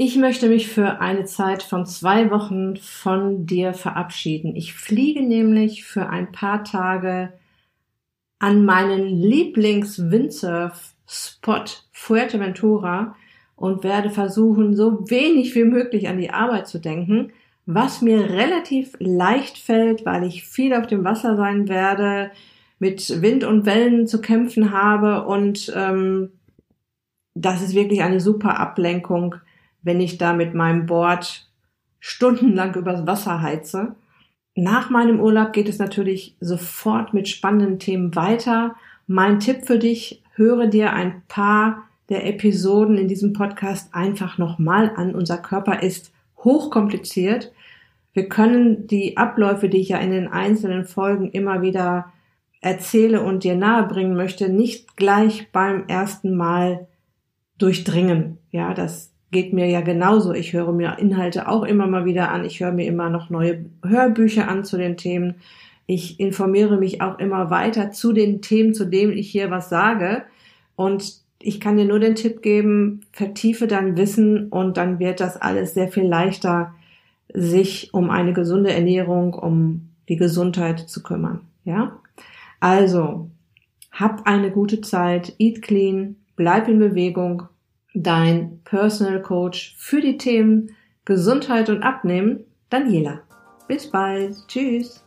Ich möchte mich für eine Zeit von zwei Wochen von dir verabschieden. Ich fliege nämlich für ein paar Tage an meinen Lieblings-Windsurf-Spot Fuerteventura und werde versuchen, so wenig wie möglich an die Arbeit zu denken, was mir relativ leicht fällt, weil ich viel auf dem Wasser sein werde, mit Wind und Wellen zu kämpfen habe und ähm, das ist wirklich eine super Ablenkung, wenn ich da mit meinem Board stundenlang übers Wasser heize. Nach meinem Urlaub geht es natürlich sofort mit spannenden Themen weiter. Mein Tipp für dich, höre dir ein paar der Episoden in diesem Podcast einfach nochmal an. Unser Körper ist hochkompliziert. Wir können die Abläufe, die ich ja in den einzelnen Folgen immer wieder erzähle und dir nahebringen möchte, nicht gleich beim ersten Mal durchdringen. Ja, das geht mir ja genauso. Ich höre mir Inhalte auch immer mal wieder an. Ich höre mir immer noch neue Hörbücher an zu den Themen. Ich informiere mich auch immer weiter zu den Themen, zu denen ich hier was sage. Und ich kann dir nur den Tipp geben, vertiefe dein Wissen und dann wird das alles sehr viel leichter, sich um eine gesunde Ernährung, um die Gesundheit zu kümmern. Ja? Also, hab eine gute Zeit, eat clean, bleib in Bewegung dein Personal Coach für die Themen Gesundheit und Abnehmen, Daniela. Bis bald. Tschüss.